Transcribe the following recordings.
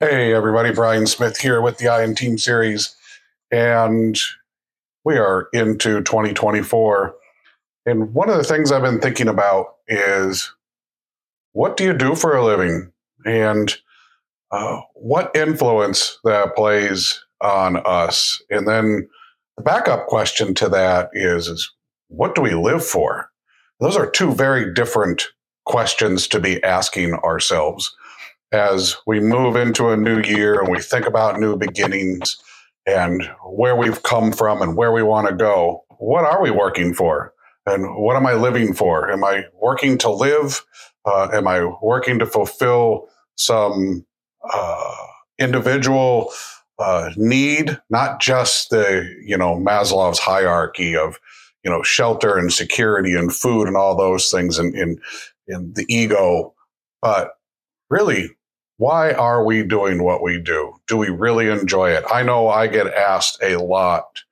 Hey, everybody, Brian Smith here with the Iron Team series. And we are into 2024. And one of the things I've been thinking about is what do you do for a living? And uh, what influence that plays on us? And then the backup question to that is, is what do we live for? Those are two very different questions to be asking ourselves as we move into a new year and we think about new beginnings and where we've come from and where we want to go. What are we working for? And what am I living for? Am I working to live? Uh, am I working to fulfill some uh, individual uh, need, not just the you know Maslow's hierarchy of you know shelter and security and food and all those things and in in the ego, but really why are we doing what we do? Do we really enjoy it? I know I get asked a lot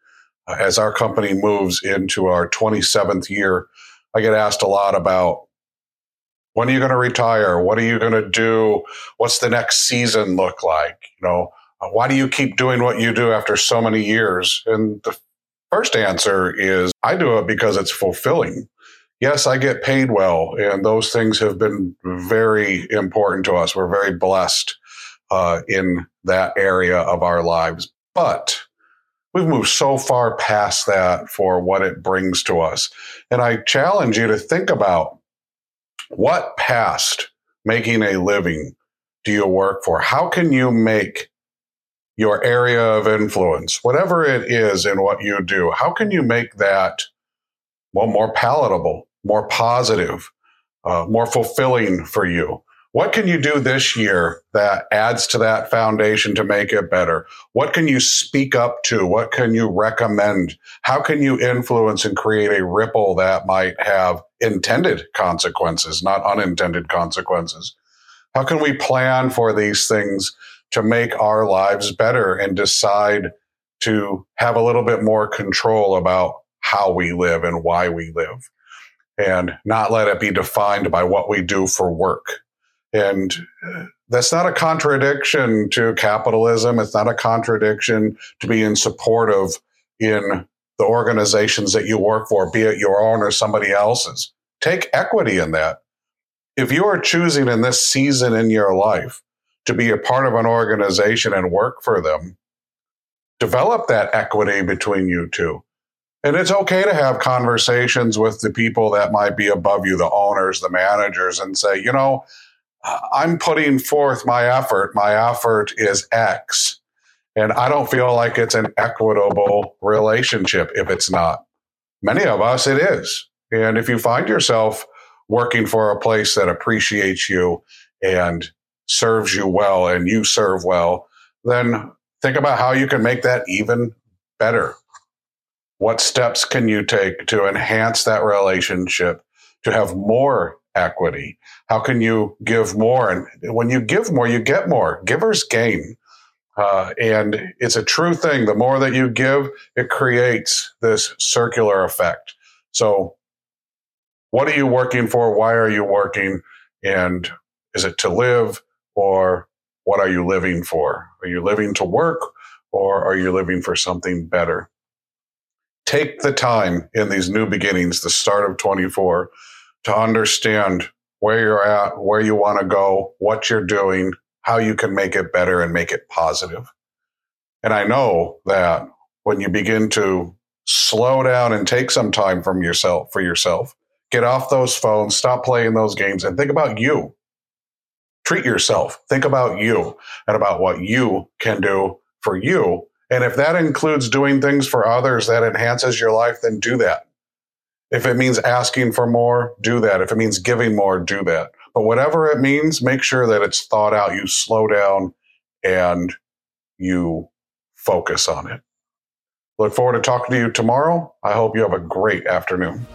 uh, as our company moves into our 27th year. I get asked a lot about when are you going to retire? What are you going to do? What's the next season look like? You know, uh, why do you keep doing what you do after so many years? And the first answer is I do it because it's fulfilling yes, I get paid well, and those things have been very important to us. We're very blessed uh, in that area of our lives, but we've moved so far past that for what it brings to us. And I challenge you to think about what past making a living do you work for? How can you make your area of influence, whatever it is in what you do, how can you make that well, more palatable, more positive, uh, more fulfilling for you? What can you do this year that adds to that foundation to make it better? What can you speak up to? What can you recommend? How can you influence and create a ripple that might have intended consequences, not unintended consequences? How can we plan for these things to make our lives better and decide to have a little bit more control about how we live and why we live and not let it be defined by what we do for work. And uh, that's not a contradiction to capitalism. It's not a contradiction to being supportive in the organizations that you work for, be it your own or somebody else's. Take equity in that. If you are choosing in this season in your life to be a part of an organization and work for them, develop that equity between you two. And it's okay to have conversations with the people that might be above you, the owners, the managers, and say, you know, I'm putting forth my effort. My effort is X. And I don't feel like it's an equitable relationship if it's not. Many of us, it is. And if you find yourself working for a place that appreciates you and serves you well and you serve well, then think about how you can make that even better. What steps can you take to enhance that relationship to have more equity? How can you give more? And when you give more, you get more. Givers gain. Uh, and it's a true thing. The more that you give, it creates this circular effect. So, what are you working for? Why are you working? And is it to live or what are you living for? Are you living to work or are you living for something better? Take the time in these new beginnings, the start of 24, to understand where you're at, where you want to go, what you're doing, how you can make it better and make it positive. And I know that when you begin to slow down and take some time from yourself for yourself, get off those phones, stop playing those games and think about you. Treat yourself. Think about you and about what you can do for you and if that includes doing things for others that enhances your life, then do that. If it means asking for more, do that. If it means giving more, do that. But whatever it means, make sure that it's thought out. You slow down and you focus on it. Look forward to talking to you tomorrow. I hope you have a great afternoon.